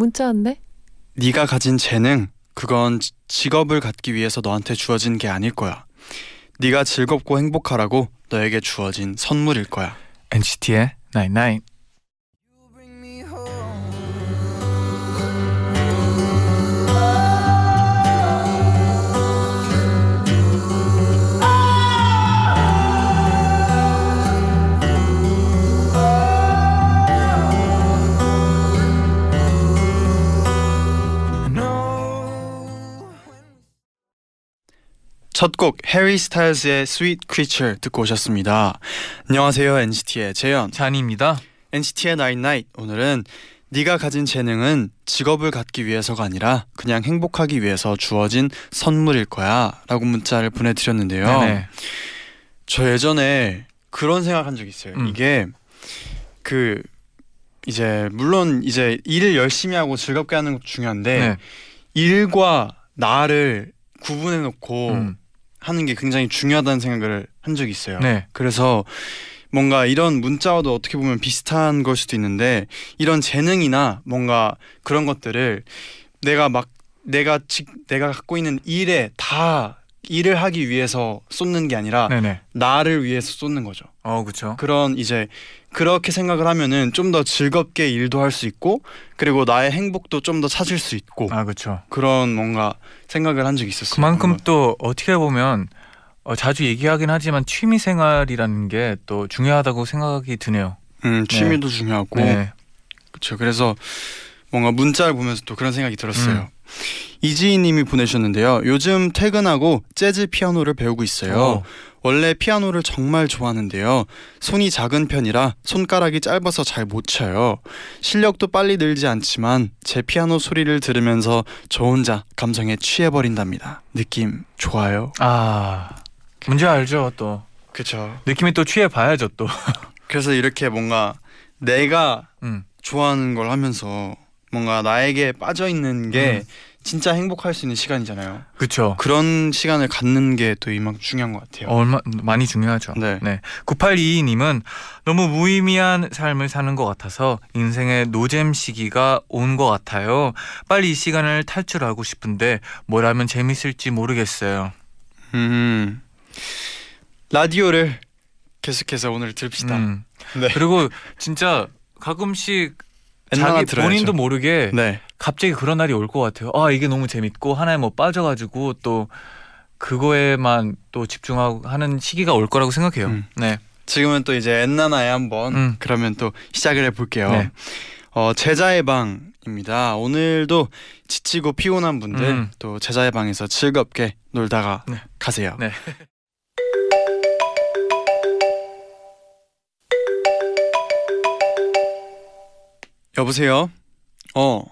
문자 왔네. 네가 가진 재능 그건 직업을 갖기 위해서 너한테 주어진 게 아닐 거야. 네가 즐겁고 행복하라고 너에게 주어진 선물일 거야. NCT의 99. 첫 곡 해리 스타일즈의 Sweet Creature 듣고 오셨습니다. 안녕하세요 NCT의 재현. 잔입니다. NCT의 Night Night 오늘은 네가 가진 재능은 직업을 갖기 위해서가 아니라 그냥 행복하기 위해서 주어진 선물일 거야라고 문자를 보내드렸는데요. 네네. 저 예전에 그런 생각한 적 있어요. 음. 이게 그 이제 물론 이제 일을 열심히 하고 즐겁게 하는 것도 중요한데 네. 일과 나를 구분해 놓고 음. 하는 게 굉장히 중요하다는 생각을 한 적이 있어요. 네. 그래서 뭔가 이런 문자와도 어떻게 보면 비슷한 걸 수도 있는데 이런 재능이나 뭔가 그런 것들을 내가 막 내가 직 내가 갖고 있는 일에 다 일을 하기 위해서 쏟는 게 아니라 네네. 나를 위해서 쏟는 거죠. 어 그렇죠. 그런 이제 그렇게 생각을 하면은 좀 더 즐겁게 일도 할 수 있고 그리고 나의 행복도 좀 더 찾을 수 있고 아 그렇죠. 그런 뭔가 생각을 한 적이 있었어요. 그만큼. 또 어떻게 보면 어, 자주 얘기하긴 하지만 취미 생활이라는 게 또 중요하다고 생각이 드네요. 음, 취미도 중요하고 네. 그렇죠. 그래서 뭔가 문자를 보면서 또 그런 생각이 들었어요. 음. 이지희님이 보내셨는데요. 요즘 퇴근하고 재즈 피아노를 배우고 있어요. 어, 원래 피아노를 정말 좋아하는데요. 손이 작은 편이라 손가락이 짧아서 잘 못 쳐요. 실력도 빨리 늘지 않지만 제 피아노 소리를 들으면서 저 혼자 감성에 취해버린답니다. 느낌 좋아요. 아 문제 알죠 또 그렇죠. 느낌이 또 취해 봐야죠 또. 그래서 이렇게 뭔가 내가 음. 좋아하는 걸 하면서 뭔가 나에게 빠져 있는 게 음. 진짜 행복할 수 있는 시간이잖아요. 그렇죠. 그런 시간을 갖는 게 또 이만큼 중요한 것 같아요. 얼마 많이 중요하죠. 네. 9822님은 너무 무의미한 삶을 사는 것 같아서 인생의 노잼 시기가 온 것 같아요. 빨리 이 시간을 탈출하고 싶은데 뭘 하면 재밌을지 모르겠어요. 음. 라디오를 계속해서 오늘 들읍시다. 음. 네. 그리고 진짜 가끔씩 자기. 본인도 모르게 네. 갑자기 그런 날이 올 것 같아요. 아 이게 너무 재밌고 하나에 뭐 빠져가지고 또 그거에만 또 집중하고 하는 시기가 올 거라고 생각해요. 음. 네. 지금은 또 이제 엔나나에 한번 음. 그러면 또 시작을 해볼게요. 네. 어, 제자의 방입니다. 오늘도 지치고 피곤한 분들 음. 또 제자의 방에서 즐겁게 놀다가 네. 가세요. 네. 여보세요. 어.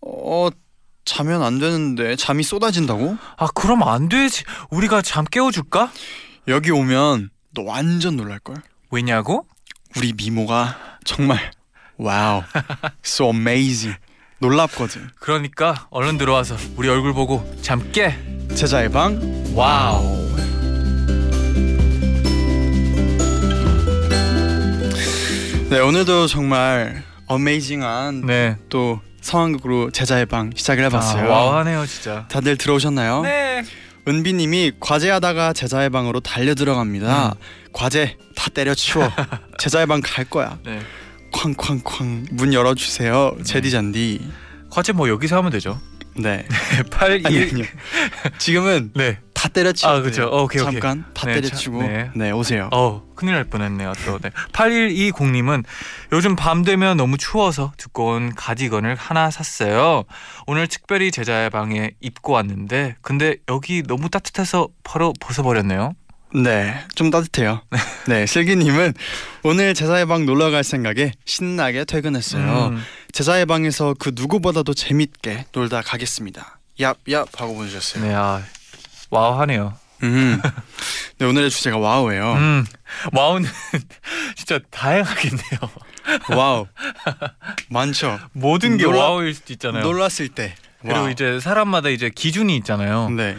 어 자면 안 되는데 잠이 쏟아진다고? 아 그럼 안 되지. 우리가 잠 깨워줄까? 여기 오면 너 완전 놀랄 걸. 왜냐고? 우리 미모가 정말 Wow. so amazing. 놀랍거든. 그러니까 얼른 들어와서 우리 얼굴 보고 잠 깨. 재쟈의 방 Wow. 네 오늘도 정말 어메이징한 네. 또 상황극으로 제자의 방 시작을 해봤어요. 아, 와우하네요 진짜. 다들 들어오셨나요? 네. 은비님이 과제하다가 제자의 방으로 달려 들어갑니다. 과제 다 때려치워. 제자의 방 갈 거야. 네. 쾅쾅쾅 문 열어주세요. 제디 잔디. 과제 뭐 여기서 하면 되죠. 네. 8 아니 1 아니요. 지금은 네. 다 때려치워. 아, 그죠. 오케이, 오케이. 잠깐 다 네, 때려치고 자, 네. 네. 오세요. 어, 큰일 날 뻔했네요. 또. 네. 8120님은 요즘 밤 되면 너무 추워서 두꺼운 가디건을 하나 샀어요. 오늘 특별히 재쟈의 방에 입고 왔는데 근데 여기 너무 따뜻해서 바로 벗어버렸네요. 네, 좀 따뜻해요. 네, 슬기님은 오늘 재쟈의 방 놀러 갈 생각에 신나게 퇴근했어요. 음, 재쟈의 방에서 그 누구보다도 재밌게 놀다 가겠습니다. 얍 얍 하고 보내주셨어요. 네, 아, wow 하네요. 음. 네, 오늘의 주제가 wow예요. 음, wow는 진짜 다양하겠네요. wow. 많죠. 모든 게 놀라- wow일 수도 있잖아요. 놀랐을 때. 그리고 wow. 이제 사람마다 이제 기준이 있잖아요. 네.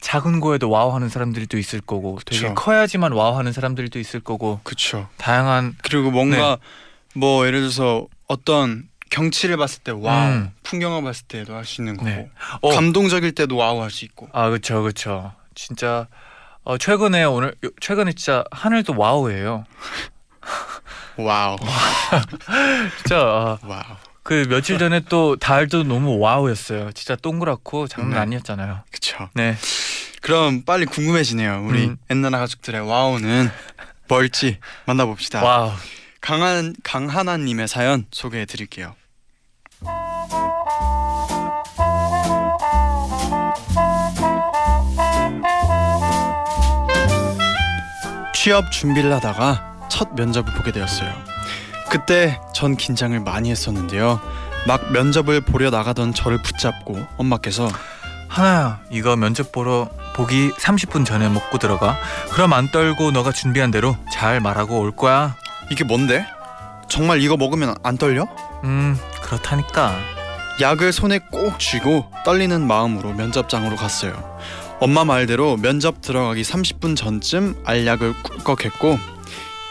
작은 거에도 wow 하는 사람들이 또 있을 거고, 되게 그쵸. 커야지만 wow 하는 사람들도 있을 거고, 그쵸. 다양한 그리고 뭔가 네. 뭐 예를 들어서 어떤 경치를 봤을 때 wow, 음. 풍경을 봤을 때도 할 수 있는 거고, 네. 어, 감동적일 때도 wow 할 수 있고. 아 그렇죠, 그렇죠. 진짜 어, 최근에 오늘 요- 최근에 진짜 하늘도 wow예요. wow. 진짜 아, wow. 그 며칠 전에 또 달도 너무 wow였어요. 진짜 동그랗고 장난 네. 아니었잖아요. 그쵸. 네. 그럼 빨리 궁금해지네요. 우리 음. 엔나나 가족들의 wow는 뭘지 만나봅시다. wow. 강한 강하나님의 사연 소개해 드릴게요. 취업 준비를 하다가 첫 면접을 보게 되었어요. 그때 전 긴장을 많이 했었는데요. 막 면접을 보려 나가던 저를 붙잡고 엄마께서 하나야, 이거 면접 보러 보기 30분 전에 먹고 들어가. 그럼 안 떨고 너가 준비한 대로 잘 말하고 올 거야. 이게 뭔데? 정말 이거 먹으면 안 떨려? 음, 그렇다니까. 약을 손에 꼭 쥐고 떨리는 마음으로 면접장으로 갔어요. 엄마 말대로 면접 들어가기 30분 전쯤 알약을 꿀꺽했고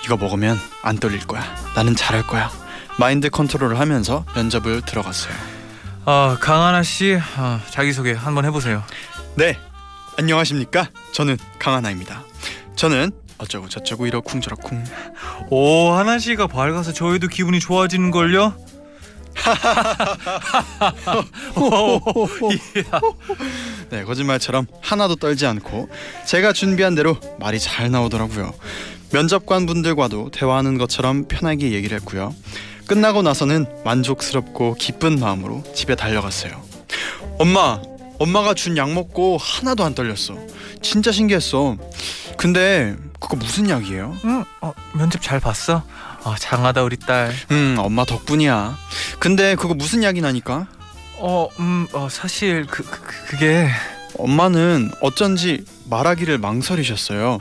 이거 먹으면 안 떨릴 거야. 나는 잘할 거야. 마인드 컨트롤을 하면서 면접을 들어갔어요. 아, 강하나 씨, 아, 자기 소개 한번 해보세요. 네, 안녕하십니까? 저는 강하나입니다. 저는 어쩌고 저쩌고 이러쿵 저러쿵 오, 하나 씨가 밝아서 저희도 기분이 좋아지는 걸요. 네, 거짓말처럼 하나도 떨지 않고 제가 준비한 대로 말이 잘 나오더라고요. 면접관 분들과도 대화하는 것처럼 편하게 얘기를 했고요. 끝나고 나서는 만족스럽고 기쁜 마음으로 집에 달려갔어요. 엄마, 엄마가 준 약 먹고 하나도 안 떨렸어. 진짜 신기했어. 근데 그거 무슨 약이에요? 응, 어, 면접 잘 봤어? 아, 장하다 우리 딸. 음, 엄마 덕분이야. 근데 그거 무슨 약이냐니까? 어, 음, 어, 사실 그, 그 그- 그게 엄마는 어쩐지 말하기를 망설이셨어요.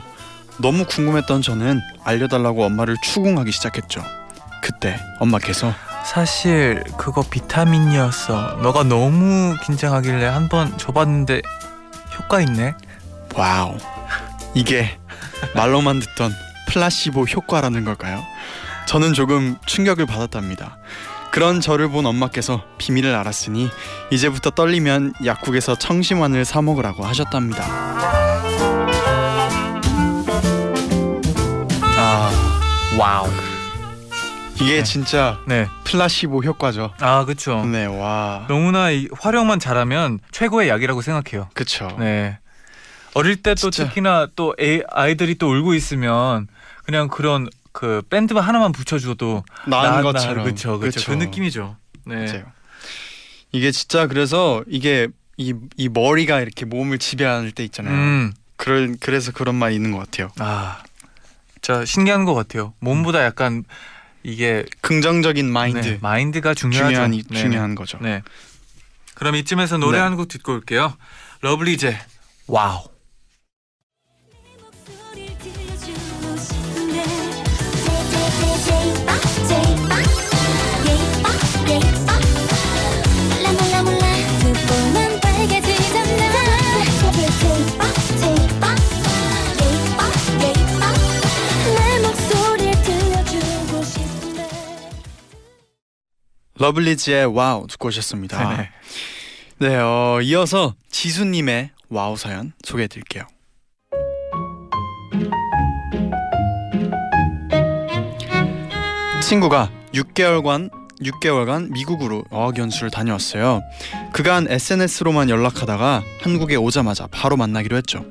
너무 궁금했던 저는 알려달라고 엄마를 추궁하기 시작했죠. 그때 엄마께서 사실 그거 비타민이었어. 너가 너무 긴장하길래 한 번 줘봤는데 효과 있네. wow 이게 말로만 듣던 플라시보 효과라는 걸까요? 저는 조금 충격을 받았답니다. 그런 저를 본 엄마께서 비밀을 알았으니 이제부터 떨리면 약국에서 청심환을 사 먹으라고 하셨답니다. 아, wow. 이게 네. 진짜 네, 플라시보 효과죠. 아 그렇죠. 네, 와. 너무나 이 활용만 잘하면 최고의 약이라고 생각해요. 그쵸. 네. 어릴 때 또 진짜. 특히나 또 애, 아이들이 또 울고 있으면 그냥 그런 그 밴드만 하나만 붙여줘도 나은 것처럼. 그렇죠, 그렇죠. 그 느낌이죠. 네. 맞아요. 이게 진짜 그래서 이게 이, 이 머리가 이렇게 몸을 지배할 때 있잖아요. 음, 그럴 그래서 그런 말이 있는 것 같아요. 아, 진짜 신기한 것 같아요. 몸보다 약간 이게 긍정적인 마인드 네, 마인드가 중요하죠. 중요한 이- 네. 중요한 거죠. 네. 그럼 이쯤에서 노래 네. 한곡 듣고 올게요. 러블리즈 와우. 러블리즈의 와우 듣고 오셨습니다. 네. 네, 어, 이어서 지수님의 wow 사연 소개해드릴게요. 친구가 6개월간 6개월간 미국으로 어학 연수를 다녀왔어요. 그간 SNS로만 연락하다가 한국에 오자마자 바로 만나기로 했죠.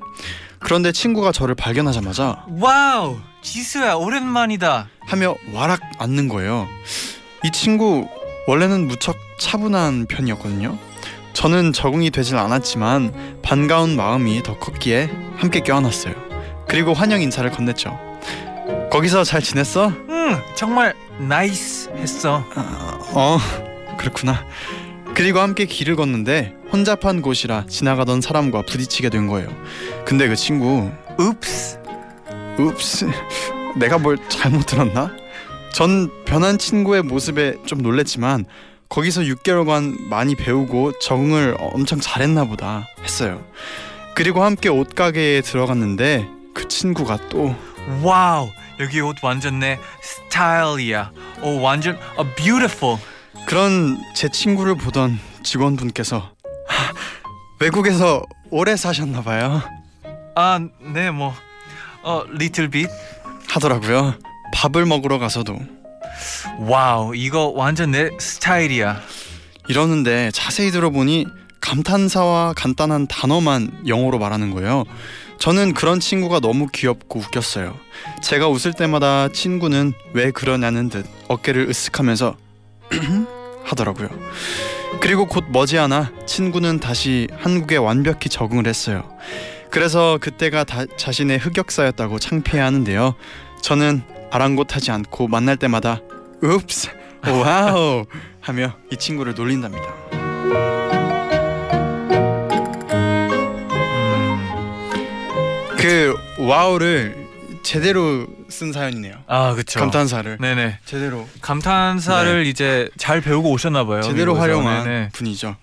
그런데 친구가 저를 발견하자마자 wow, 지수야 오랜만이다. 하며 와락 안는 거예요. 이 친구 원래는 무척 차분한 편이었거든요. 저는 적응이 되질 않았지만 반가운 마음이 더 컸기에 함께 껴안았어요. 그리고 환영 인사를 건넸죠. 거기서 잘 지냈어? 응 정말 nice 했어. 어 그렇구나. 그리고 함께 길을 걷는데 혼잡한 곳이라 지나가던 사람과 부딪히게 된 거예요. 근데 그 친구 oops. oops 내가 뭘 잘못 들었나? 전 변한 친구의 모습에 좀 놀랬지만 거기서 6개월간 많이 배우고 적응을 엄청 잘했나 보다 했어요. 그리고 함께 옷가게에 들어갔는데 그 친구가 또 wow 여기 옷 완전 내 스타일이야. 오 완전 아 beautiful. 그런 제 친구를 보던 직원분께서 외국에서 오래 사셨나 봐요 아 네 뭐. 어 little bit. 하더라고요. 밥을 먹으러 가서도 wow 이거 완전 내 스타일이야. 이러는데 자세히 들어보니 감탄사와 간단한 단어만 영어로 말하는 거예요. 저는 그런 친구가 너무 귀엽고 웃겼어요. 제가 웃을 때마다 친구는 왜 그러냐는 듯 어깨를 으쓱하면서 하더라고요. 그리고 곧 머지않아 친구는 다시 한국에 완벽히 적응을 했어요. 그래서 그때가 다, 자신의 흑역사였다고 창피해하는데요. 저는 아랑곳하지 않고 만날 때마다 oops wow 하며 이 친구를 놀린답니다. 음, 그 wow를 제대로 쓴 사연이네요. 아 그쵸. 감탄사를 네네. 제대로 감탄사를 이제 잘 배우고 오셨나 봐요. 제대로 미국에서. 활용한 네네. 분이죠.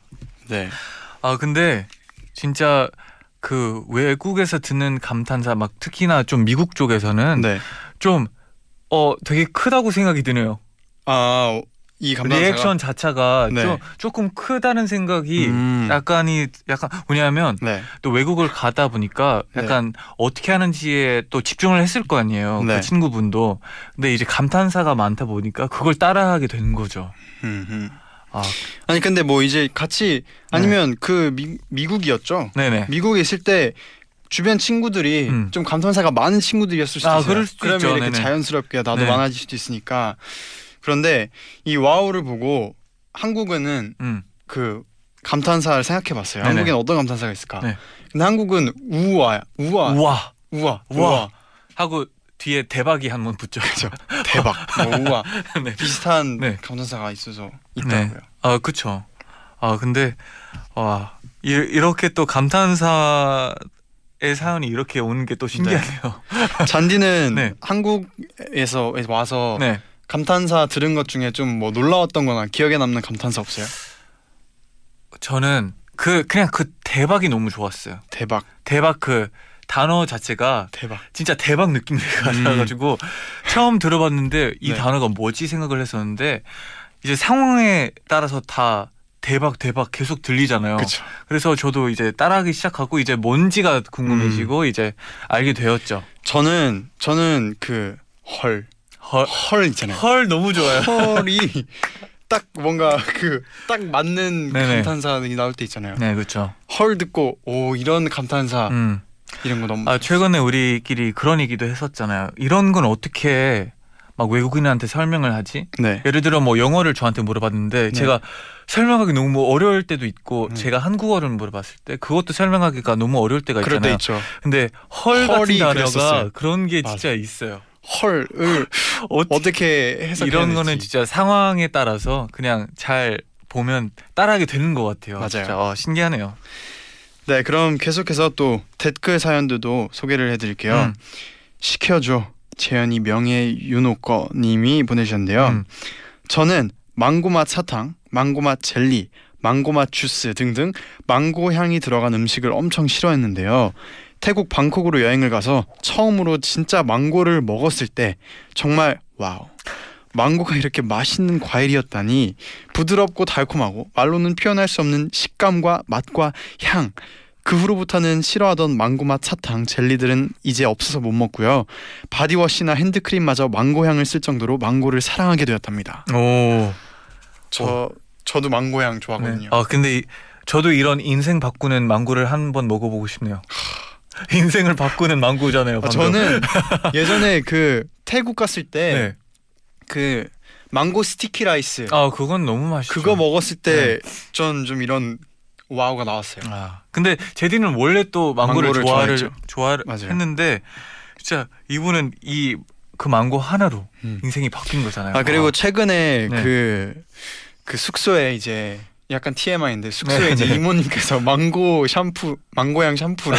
네. 아 근데 진짜 그 외국에서 듣는 감탄사 막 특히나 좀 미국 쪽에서는 네. 좀 어 되게 크다고 생각이 드네요. 아, 이 감탄사가 리액션 자체가 네. 좀 조금 크다는 생각이 음. 약간이 약간 왜냐하면 네. 또 외국을 가다 보니까 네. 약간 어떻게 하는지에 또 집중을 했을 거 아니에요. 네. 그 친구분도. 근데 이제 감탄사가 많다 보니까 그걸 따라하게 되는 거죠. 음. 아, 아니 근데 뭐 이제 같이 아니면 그 미, 미국이었죠. 네네. 미국에 있을 때 주변 친구들이 음. 좀 감탄사가 많은 친구들이었을 수도 아, 있어요. 그럴 수도 그러면 있죠. 이렇게 네네. 자연스럽게 나도 네. 많아질 수도 있으니까. 그런데 이 와우를 보고 한국은 음. 그 감탄사를 생각해봤어요. 네네. 한국엔 어떤 감탄사가 있을까? 네. 근데 한국은 우와, 우와, 우와. 우와, 우와. 하고 뒤에 대박이 한 번 붙죠. 그죠? 대박, 뭐 우와 네. 비슷한 네. 감탄사가 있어서 있더라고요. 아, 그쵸. 아, 근데 와 이, 이렇게 또 감탄사의 사연이 이렇게 오는 게 또 신기하네요. 잔디는 네. 한국에서 와서 네. 감탄사 들은 것 중에 좀 뭐 놀라웠던 거나 기억에 남는 감탄사 없어요? 저는 그 그냥 그 대박이 너무 좋았어요. 대박, 대박 그 단어 자체가 대박. 진짜 대박 느낌이 음. 나가지고 처음 들어봤는데 이 네. 단어가 뭐지 생각을 했었는데 이제 상황에 따라서 다 대박 대박 계속 들리잖아요. 그렇죠. 그래서 저도 이제 따라하기 시작하고 이제 뭔지가 궁금해지고 음. 이제 알게 되었죠. 저는 저는 그 헐, 헐, 헐 있잖아요. 헐 너무 좋아요. 헐이 딱 뭔가 그 딱 맞는 네네. 감탄사이 나올 때 있잖아요. 네, 그렇죠. 헐 듣고 오 이런 감탄사 음. 이런 거 너무 아 최근에 우리끼리 그런 얘기도 했었잖아요. 이런 건 어떻게 막 외국인한테 설명을 하지? 네. 예를 들어 뭐 영어를 저한테 물어봤는데 네. 제가 설명하기 너무 어려울 때도 있고 음. 제가 한국어를 물어봤을 때 그것도 설명하기가 너무 어려울 때가 그럴 때 있잖아요. 있죠. 근데 헐 같은 단어가 그랬었어요. 그런 게 맞아. 진짜 있어요. 헐을 어, 어떻게 해석해야 이런 거는 될지. 진짜 상황에 따라서 그냥 잘 보면 따라하게 되는 것 같아요. 맞아요. 진짜 어, 신기하네요. 네, 그럼 계속해서 또 댓글 사연들도 소개를 해드릴게요. 음. 시켜줘 재현이 명예 윤호꺼 님이 보내주셨는데요. 음. 저는 망고맛 사탕, 망고맛 젤리, 망고맛 주스 등등 망고 향이 들어간 음식을 엄청 싫어했는데요. 태국 방콕으로 여행을 가서 처음으로 진짜 망고를 먹었을 때 정말 wow. 망고가 이렇게 맛있는 과일이었다니 부드럽고 달콤하고 말로는 표현할 수 없는 식감과 맛과 향. 그 후로부터는 싫어하던 망고맛 사탕, 젤리들은 이제 없어서 못 먹고요. 바디워시나 핸드크림마저 망고 향을 쓸 정도로 망고를 사랑하게 되었답니다. 오. 저 저도 망고 향 네. 좋아하거든요. 아 근데 이- 저도 이런 인생 바꾸는 망고를 한번 먹어보고 싶네요. 인생을 바꾸는 망고잖아요. 아, 방금. 저는 예전에 그 태국 갔을 때 그 네. 망고 sticky rice 아 그건 너무 맛있죠. 그거 먹었을 때 전 좀 이런 wow가 나왔어요. 아 근데 재디는 원래 또 망고를, 망고를 좋아를 좋아했죠. 맞아요. 했는데 진짜 이분은 이 그 망고 하나로 음. 인생이 바뀐 거잖아요. 아 그리고 최근에 네. 그, 그 숙소에 이제 약간 TMI인데 숙소에 네, 이제 네. 이모님께서 망고 샴푸 망고향 샴푸를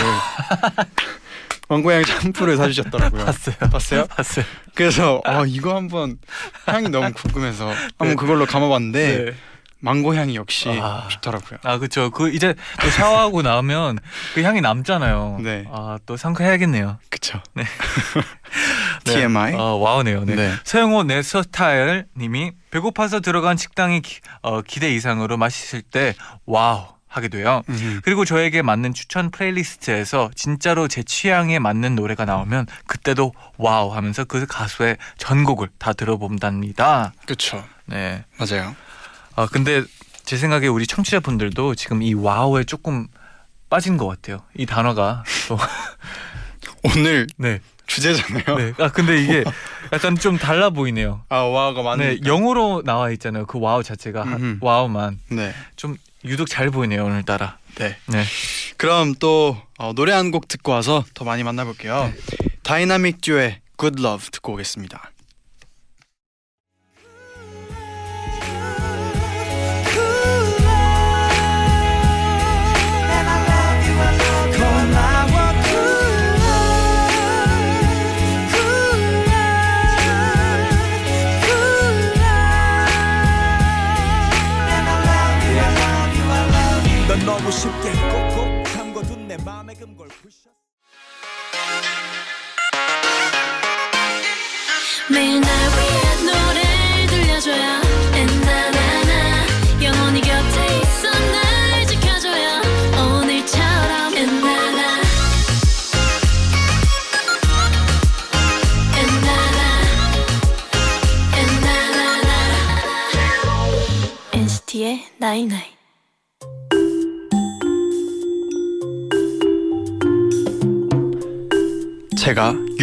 망고향 샴푸를 사주셨더라고요. 봤어요. 봤어요? 봤어요. 그래서 어 이거 한번 향이 너무 궁금해서 한번 그걸로 감아봤는데 네. 망고 향이 역시 아. 좋더라고요. 아 그렇죠. 그 이제 또 샤워하고 나면 그 향이 남잖아요. 네. 아또 상쾌해야겠네요. 그쵸? 네. TMI. 어, 와우네요. 네. 네. 서영호 내 스타일 님이 배고파서 들어간 식당이 기, 어, 기대 이상으로 맛있을 때 wow 하게 돼요. 음. 그리고 저에게 맞는 추천 playlist에서 진짜로 제 취향에 맞는 노래가 나오면 그때도 wow 하면서 그 가수의 전곡을 다 들어본답니다. 그쵸. 네. 맞아요. 아 근데 제 생각에 우리 청취자분들도 지금 이 wow에 조금 빠진 것 같아요. 이 단어가 또 오늘 네. 주제잖아요. 네. 아 근데 이게 약간 좀 달라 보이네요. 아 wow가 많으니까. 네, 영어로 나와 있잖아요. 그 wow 자체가 하- 음흠. wow만 네. 좀 유독 잘 보이네요 오늘따라. 네. 네. 그럼 또 어, 노래 한 곡 듣고 와서 더 많이 만나볼게요. 다이나믹 듀오의 Good Love 듣고 오겠습니다.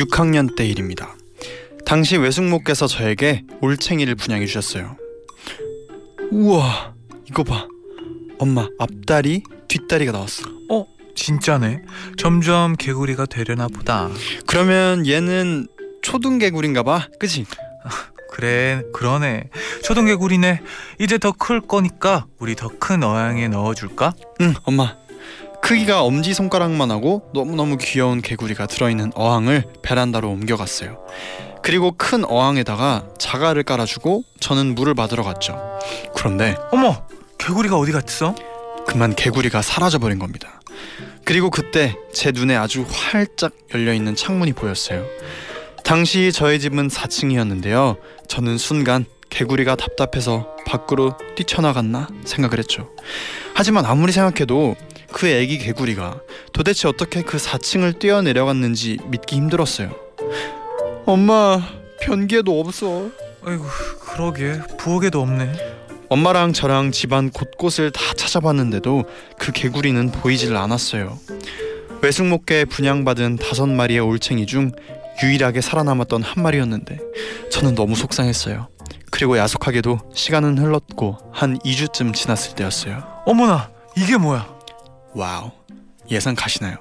6학년 때 일입니다. 당시 외숙모께서 저에게 올챙이를 분양해 주셨어요. 우와, 이거 봐. 엄마, 앞다리, 뒷다리가 나왔어. 어 진짜네. 점점 개구리가 되려나 보다. 그러면 얘는 초등 개구리인가 봐. 그치? 그래 그러네. 초등 개구리네. 이제 더 클 거니까 우리 더 큰 어항에 넣어 줄까? 응, 엄마. 크기가 엄지 손가락만 하고 너무너무 귀여운 개구리가 들어있는 어항을 베란다로 옮겨갔어요. 그리고 큰 어항에다가 자갈을 깔아주고 저는 물을 받으러 갔죠. 그런데 어머 개구리가 어디 갔어? 그만 개구리가 사라져버린 겁니다. 그리고 그때 제 눈에 아주 활짝 열려있는 창문이 보였어요. 당시 저희 집은 4층이었는데요. 저는 순간 개구리가 답답해서 밖으로 뛰쳐나갔나 생각을 했죠. 하지만 아무리 생각해도 그 애기 개구리가 도대체 어떻게 그 4층을 뛰어내려갔는지 믿기 힘들었어요. 엄마, 변기에도 없어. 아이고 그러게 부엌에도 없네. 엄마랑 저랑 집안 곳곳을 다 찾아봤는데도 그 개구리는 보이질 않았어요. 외숙모께 분양받은 다섯 마리의 올챙이 중 유일하게 살아남았던 한 마리였는데 저는 너무 속상했어요. 그리고 야속하게도 시간은 흘렀고 한 2주쯤 지났을 때였어요. 어머나 이게 뭐야? Wow. 예상 가시나요?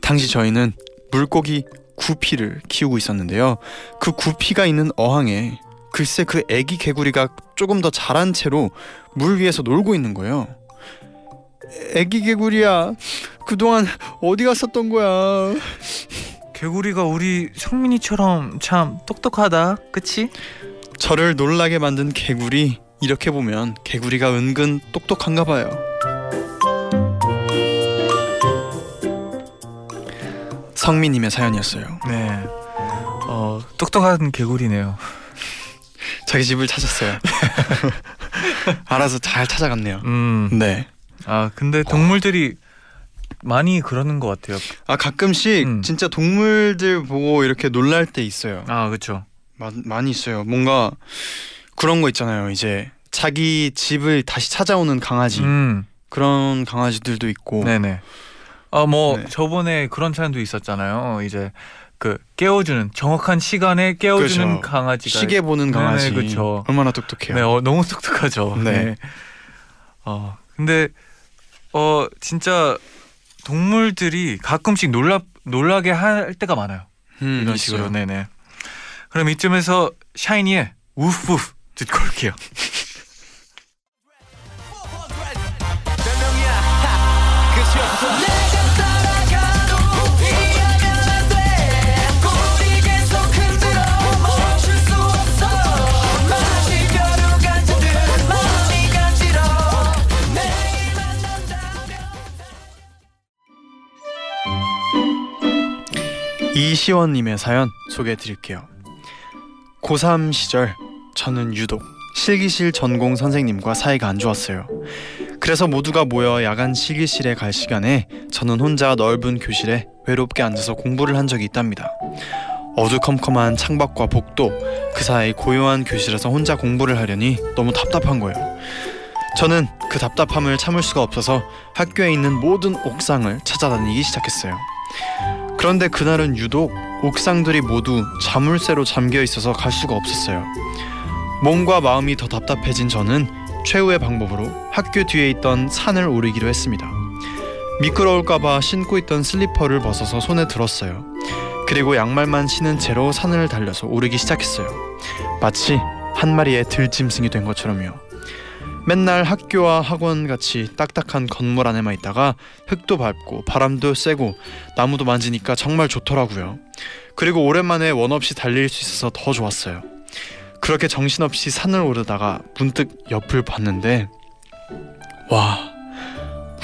당시 저희는 물고기 구피를 키우고 있었는데요. 그 구피가 있는 어항에 글쎄 그 애기 개구리가 조금 더 자란 채로 물 위에서 놀고 있는 거예요. 애기 개구리야. 그동안 어디 갔었던 거야? 개구리가 우리 성민이처럼 참 똑똑하다. 그치? 저를 놀라게 만든 개구리. 이렇게 보면 개구리가 은근 똑똑한가 봐요. 성미님의 사연이었어요. 네. 어 똑똑한 개구리네요. 자기 집을 찾았어요. 알아서 잘 찾아갔네요. 음. 네. 아 근데 동물들이 많이 그러는 것 같아요. 아 가끔씩 음. 진짜 동물들 보고 이렇게 놀랄 때 있어요. 아 그렇죠. 마, 많이 있어요. 뭔가 그런 거 있잖아요. 이제 자기 집을 다시 찾아오는 강아지 음. 그런 강아지들도 있고. 네네. 아뭐 네. 저번에 그런 사연도 있었잖아요. 이제 그 깨워주는 정확한 시간에 깨워주는 그렇죠. 강아지가 시계 보는 네네, 강아지. 그쵸. 얼마나 똑똑해요. 네, 어, 너무 똑똑하죠. 네. 네. 어 근데 어 진짜 동물들이 가끔씩 놀라 놀라게 할 때가 많아요. 음, 이런 있어요. 식으로 네네. 그럼 이쯤에서 샤이니의 우프 듣고 올게요. 이시원님의 사연 소개해 드릴게요. 고3 시절 저는 유독 실기실 전공 선생님과 사이가 안 좋았어요. 그래서 모두가 모여 야간 실기실에 갈 시간에 저는 혼자 넓은 교실에 외롭게 앉아서 공부를 한 적이 있답니다. 어두컴컴한 창밖과 복도 그 사이 고요한 교실에서 혼자 공부를 하려니 너무 답답한 거예요. 저는 그 답답함을 참을 수가 없어서 학교에 있는 모든 옥상을 찾아다니기 시작했어요. 그런데 그날은 유독 옥상들이 모두 자물쇠로 잠겨 있어서 갈 수가 없었어요. 몸과 마음이 더 답답해진 저는 최후의 방법으로 학교 뒤에 있던 산을 오르기로 했습니다. 미끄러울까봐 신고 있던 슬리퍼를 벗어서 손에 들었어요. 그리고 양말만 신은 채로 산을 달려서 오르기 시작했어요. 마치 한 마리의 들짐승이 된 것처럼요. 맨날 학교와 학원 같이 딱딱한 건물 안에만 있다가 흙도 밟고 바람도 쐬고 나무도 만지니까 정말 좋더라고요. 그리고 오랜만에 원 없이 달릴 수 있어서 더 좋았어요. 그렇게 정신없이 산을 오르다가 문득 옆을 봤는데 와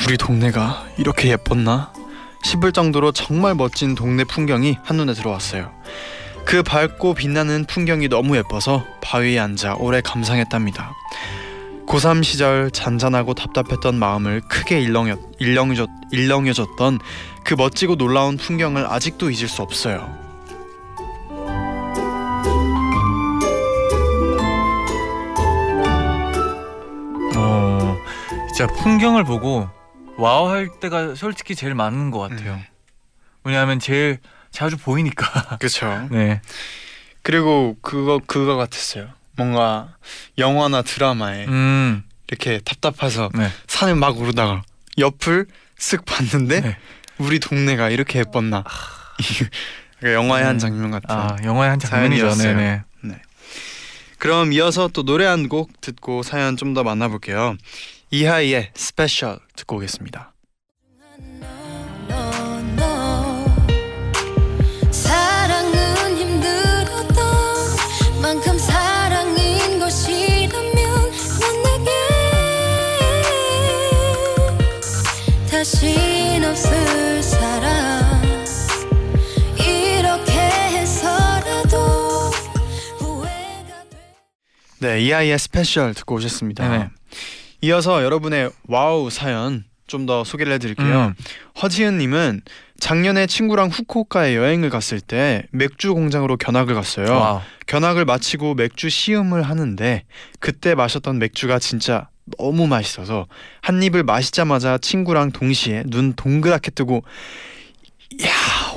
우리 동네가 이렇게 예뻤나 싶을 정도로 정말 멋진 동네 풍경이 한눈에 들어왔어요. 그 밝고 빛나는 풍경이 너무 예뻐서 바위에 앉아 오래 감상했답니다. 고3 시절 잔잔하고 답답했던 마음을 크게 일렁여, 일렁여줬, 일렁여줬던 그 멋지고 놀라운 풍경을 아직도 잊을 수 없어요. 어 진짜 풍경을 보고 wow 할 때가 솔직히 제일 많은 것 같아요. 음. 왜냐하면 제일 자주 보이니까. 그렇죠. 네. 그리고 그거 그거 같았어요. 뭔가 영화나 드라마에 음. 이렇게 답답해서 네. 산을 막 오르다가 옆을 쓱 봤는데 네. 우리 동네가 이렇게 예뻤나. 그러니까 영화의 한 음. 장면 같은. 아 영화의 한 장면이죠. 사연이었어요. 네네. 그럼 이어서 또 노래 한 곡 듣고 사연 좀 더 만나볼게요. 이하이의 Special 듣고 오겠습니다. 다신 없을 사람 이렇게 해서라도 후회가 돼 네, 이하이의 Special 듣고 오셨습니다. 네네. 이어서 여러분의 wow 사연 좀 더 소개를 해드릴게요. 음. 허지은님은 작년에 친구랑 후쿠오카에 여행을 갔을 때 맥주 공장으로 견학을 갔어요. Wow. 견학을 마치고 맥주 시음을 하는데 그때 마셨던 맥주가 진짜 너무 맛있어서 한 입을 마시자마자 친구랑 동시에 눈 동그랗게 뜨고 야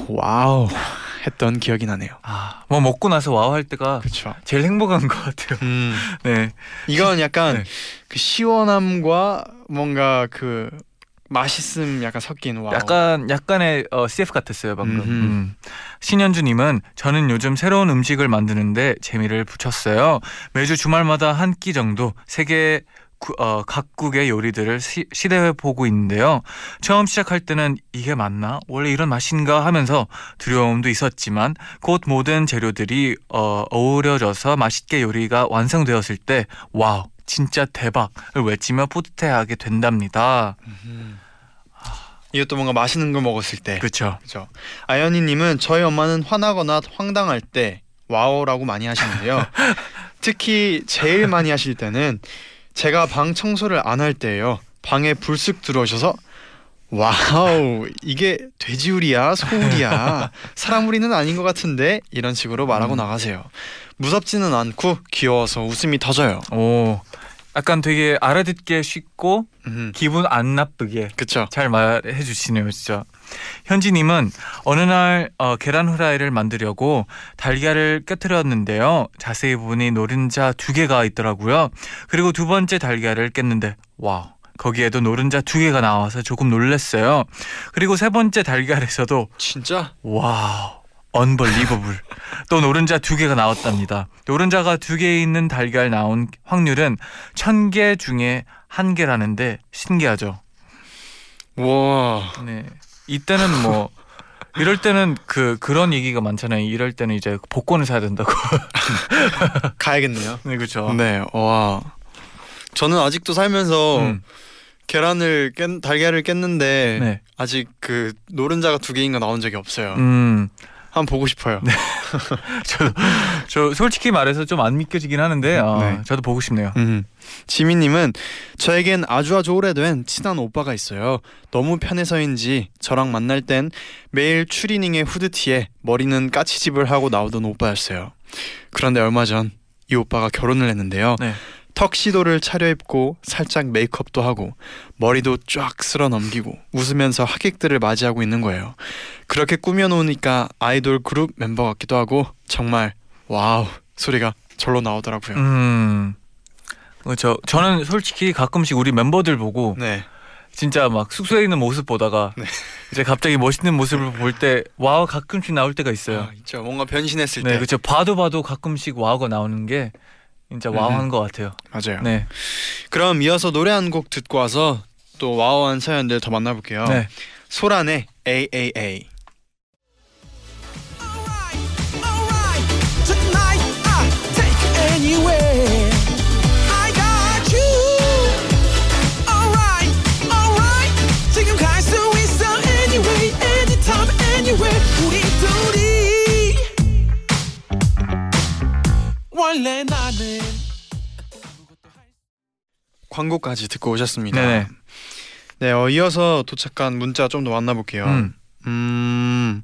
wow 했던 기억이 나네요. 아, 뭐 먹고 나서 wow 할 때가 그렇죠. 제일 행복한 것 같아요. 음 네. 이건 약간 네. 그 시원함과 뭔가 그 맛있음 약간 섞인 wow. 약간 약간의 어, CF 같았어요 방금. 음. 신현주님은 저는 요즘 새로운 음식을 만드는데 재미를 붙였어요. 매주 주말마다 한 끼 정도 세계 구- 어, 각국의 요리들을 시, 시도해 보고 있는데요. 처음 시작할 때는 이게 맞나? 원래 이런 맛인가 하면서 두려움도 있었지만 곧 모든 재료들이 어, 어우러져서 맛있게 요리가 완성되었을 때 wow 진짜 대박을 외치며 뿌듯해하게 된답니다. 이것도 뭔가 맛있는 거 먹었을 때. 그렇죠. 그죠. 아연이님은 저희 엄마는 화나거나 황당할 때 wow라고 많이 하시는데요. 특히 제일 많이 하실 때는 제가 방 청소를 안 할 때예요. 방에 불쑥 들어오셔서 wow 이게 돼지우리야 소우리야 사람우리는 아닌 것 같은데 이런 식으로 말하고 음. 나가세요. 무섭지는 않고 귀여워서 웃음이 터져요. 오, 약간 되게 알아듣기 쉽고 음, 기분 안 나쁘게 그쵸. 잘 말해 주시네요, 진짜. 현지님은 어느 날 어, 계란 후라이를 만들려고 달걀을 깨뜨렸는데요. 자세히 보니 노른자 두 개가 있더라고요. 그리고 두 번째 달걀을 깼는데 wow. 거기에도 노른자 두 개가 나와서 조금 놀랐어요. 그리고 세 번째 달걀에서도 진짜? wow unbelievable 또 노른자 두 개가 나왔답니다. 노른자가 두 개 있는 달걀 나온 확률은 천 개 중에 한 개라는데 신기하죠. 와. 네. 이때는 뭐 이럴 때는 그 그런 얘기가 많잖아요. 이럴 때는 이제 복권을 사야 된다고. 가야겠네요. 네, 그렇죠. 네. 와. 저는 아직도 살면서 음, 계란을 깬 달걀을 깼는데 네. 아직 그 노른자가 두 개인 거 나온 적이 없어요. 음. 한번 보고 싶어요. 저, 저 솔직히 말해서 좀 안 믿겨지긴 하는데 어, 네. 저도 보고 싶네요. 음. 지민님은 저에겐 아주 아주 오래된 친한 오빠가 있어요. 너무 편해서인지 저랑 만날 땐 매일 추리닝에 후드티에 머리는 까치집을 하고 나오던 오빠였어요. 그런데 얼마 전 이 오빠가 결혼을 했는데요. 네. 턱시도를 차려입고 살짝 메이크업도 하고 머리도 쫙 쓸어 넘기고 웃으면서 하객들을 맞이하고 있는 거예요. 그렇게 꾸며놓으니까 아이돌 그룹 멤버 같기도 하고 정말 Wow 소리가 절로 나오더라고요. 음. 저 저는 솔직히 가끔씩 우리 멤버들 보고 네. 진짜 막 숙소에 있는 모습 보다가 네. 이제 갑자기 멋있는 모습을 볼 때 wow 가끔씩 나올 때가 있어요. 아, 있죠. 뭔가 변신했을 네, 때. 그렇죠. 봐도 봐도 가끔씩 wow가 나오는 게 진짜 wow한 음. 것 같아요. 맞아요. 네, 그럼 이어서 노래 한 곡 듣고 와서 또 wow한 사연들 더 만나볼게요. 네. 소란의 AAA. 원래 나는 광고까지 듣고 오셨습니다. 네네. 네, 어, 이어서 도착한 문자 좀 더 만나볼게요. 음. 음,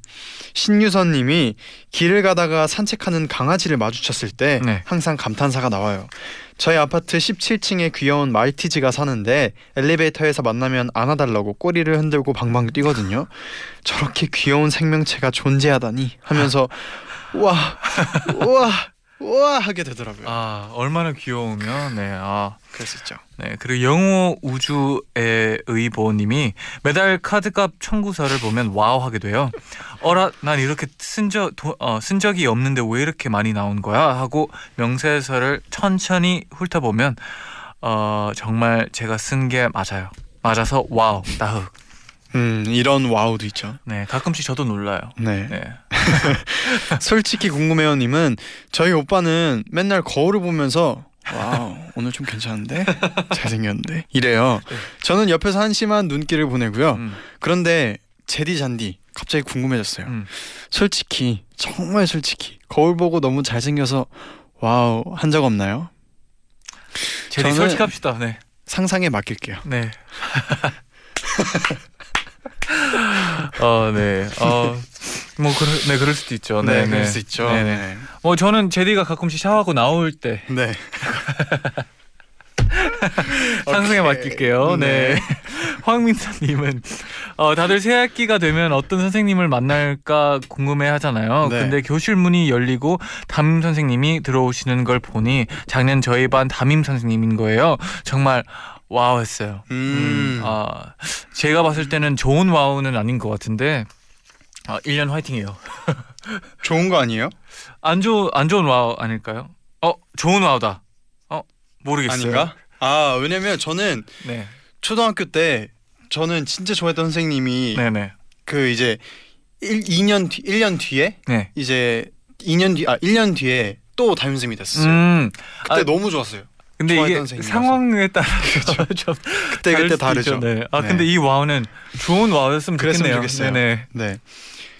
신유선님이 길을 가다가 산책하는 강아지를 마주쳤을 때 네. 항상 감탄사가 나와요. 저희 아파트 17층에 귀여운 말티즈가 사는데 엘리베이터에서 만나면 안아달라고 꼬리를 흔들고 방방 뛰거든요. 저렇게 귀여운 생명체가 존재하다니 하면서 와, 와, 와 하게 되더라고요. 아 얼마나 귀여우면 네. 아 그럴 수 있죠. 네, 그리고 영호 우주의 의보님이 매달 카드값 청구서를 보면 wow 하게 돼요. 어라, 난 이렇게 쓴적 어, 쓴 적이 없는데 왜 이렇게 많이 나온 거야? 하고 명세서를 천천히 훑어보면 어 정말 제가 쓴 게 맞아요. 맞아서 wow 따흑. 음, 이런 wow도 있죠. 네, 가끔씩 저도 놀라요. 네. 네, 솔직히 궁금해요님은 저희 오빠는 맨날 거울을 보면서 wow 오늘 좀 괜찮은데 잘생겼는데 이래요. 저는 옆에서 한심한 눈길을 보내고요. 음, 그런데 재디 쟈디 갑자기 궁금해졌어요. 음. 솔직히 정말 솔직히 거울 보고 너무 잘생겨서 wow 한 적 없나요? 재디 솔직합시다. 네, 상상에 맡길게요. 네. 어, 네. 어, 뭐 그럴, 네 그럴 수도 있죠. 네, 그럴 네. 수 있죠. 네, 네. 뭐 저는 제디가 가끔씩 샤워하고 나올 때 네. 상승에. 맡길게요. 네. 네. 황민서님은 어, 다들 새 학기가 되면 어떤 선생님을 만날까 궁금해 하잖아요. 네. 근데 교실 문이 열리고 담임 선생님이 들어오시는 걸 보니 작년 저희 반 담임 선생님인 거예요. 정말 wow 했어요. 음. 아, 제가 봤을 때는 좋은 wow는 아닌 것 같은데 아, 1년 화이팅이에요. 좋은 거 아니에요? 안, 좋, 안 좋은 wow 아닐까요? 어, 좋은 wow다. 어, 모르겠어요. 아닌가? 아 왜냐면 저는 네. 초등학교 때 저는 진짜 좋아했던 선생님이 네네. 그 이제 1, 2년 뒤 1년 뒤에 네. 이제 2년 뒤 아 1년 뒤에 또 담임 선생님이 됐었어요. 음, 그때 아, 너무 좋았어요. 근데 이게 선생님이라서. 상황에 따라서 좀 그때 그때 다르죠. 있죠. 네. 아 네. 근데 이 와우는 좋은 와우였으면 좋겠네요. 좋겠어요. 네네. 네.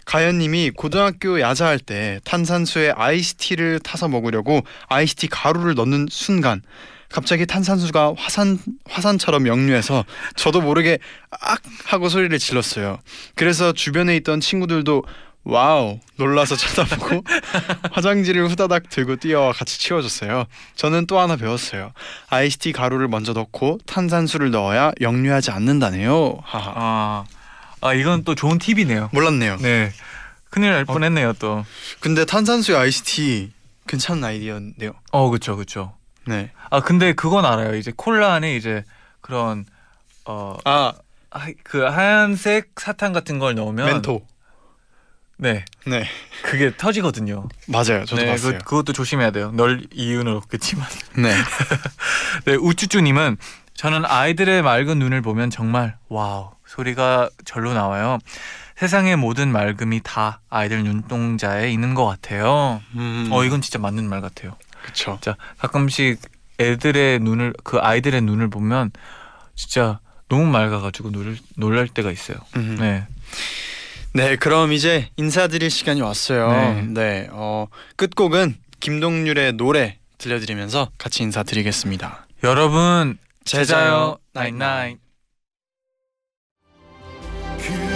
가연님이 고등학교 야자할 때 탄산수에 아이스티를 타서 먹으려고 아이스티 가루를 넣는 순간 갑자기 탄산수가 화산 화산처럼 역류해서 저도 모르게 악 하고 소리를 질렀어요. 그래서 주변에 있던 친구들도 wow 놀라서 쳐다보고 화장지를 후다닥 들고 뛰어와 같이 치워줬어요. 저는 또 하나 배웠어요. 아이스티 가루를 먼저 넣고 탄산수를 넣어야 역류하지 않는다네요. 하하. 아, 아 이건 또 좋은 팁이네요. 몰랐네요. 네. 큰일 날 뻔했네요 또. 근데 탄산수에 아이스티 괜찮은 아이디어인데요. 어 그쵸 그쵸. 네. 아 근데 그건 알아요. 이제 콜라 안에 이제 그런 어, 아 하- 그 하얀색 사탕 같은 걸 넣으면 멘토. 네. 네 그게 터지거든요. 맞아요. 저도 네, 봤어요. 그, 그것도 조심해야 돼요. 널 이유는 없겠지만. 네. 네, 우쭈쭈님은 저는 아이들의 맑은 눈을 보면 정말 wow 소리가 절로 나와요. 세상의 모든 맑음이 다 아이들 눈동자에 있는 것 같아요. 음, 어 이건 진짜 맞는 말 같아요. 그쵸. 진짜 가끔씩 애들의 눈을 그 아이들의 눈을 보면 진짜 너무 맑아가지고 놀, 놀랄 때가 있어요. 음. 네, 네, 그럼 이제 인사드릴 시간이 왔어요. 네. 네, 어, 끝곡은 김동률의 노래 들려드리면서 같이 인사드리겠습니다. 여러분 제자요 나인나인. 그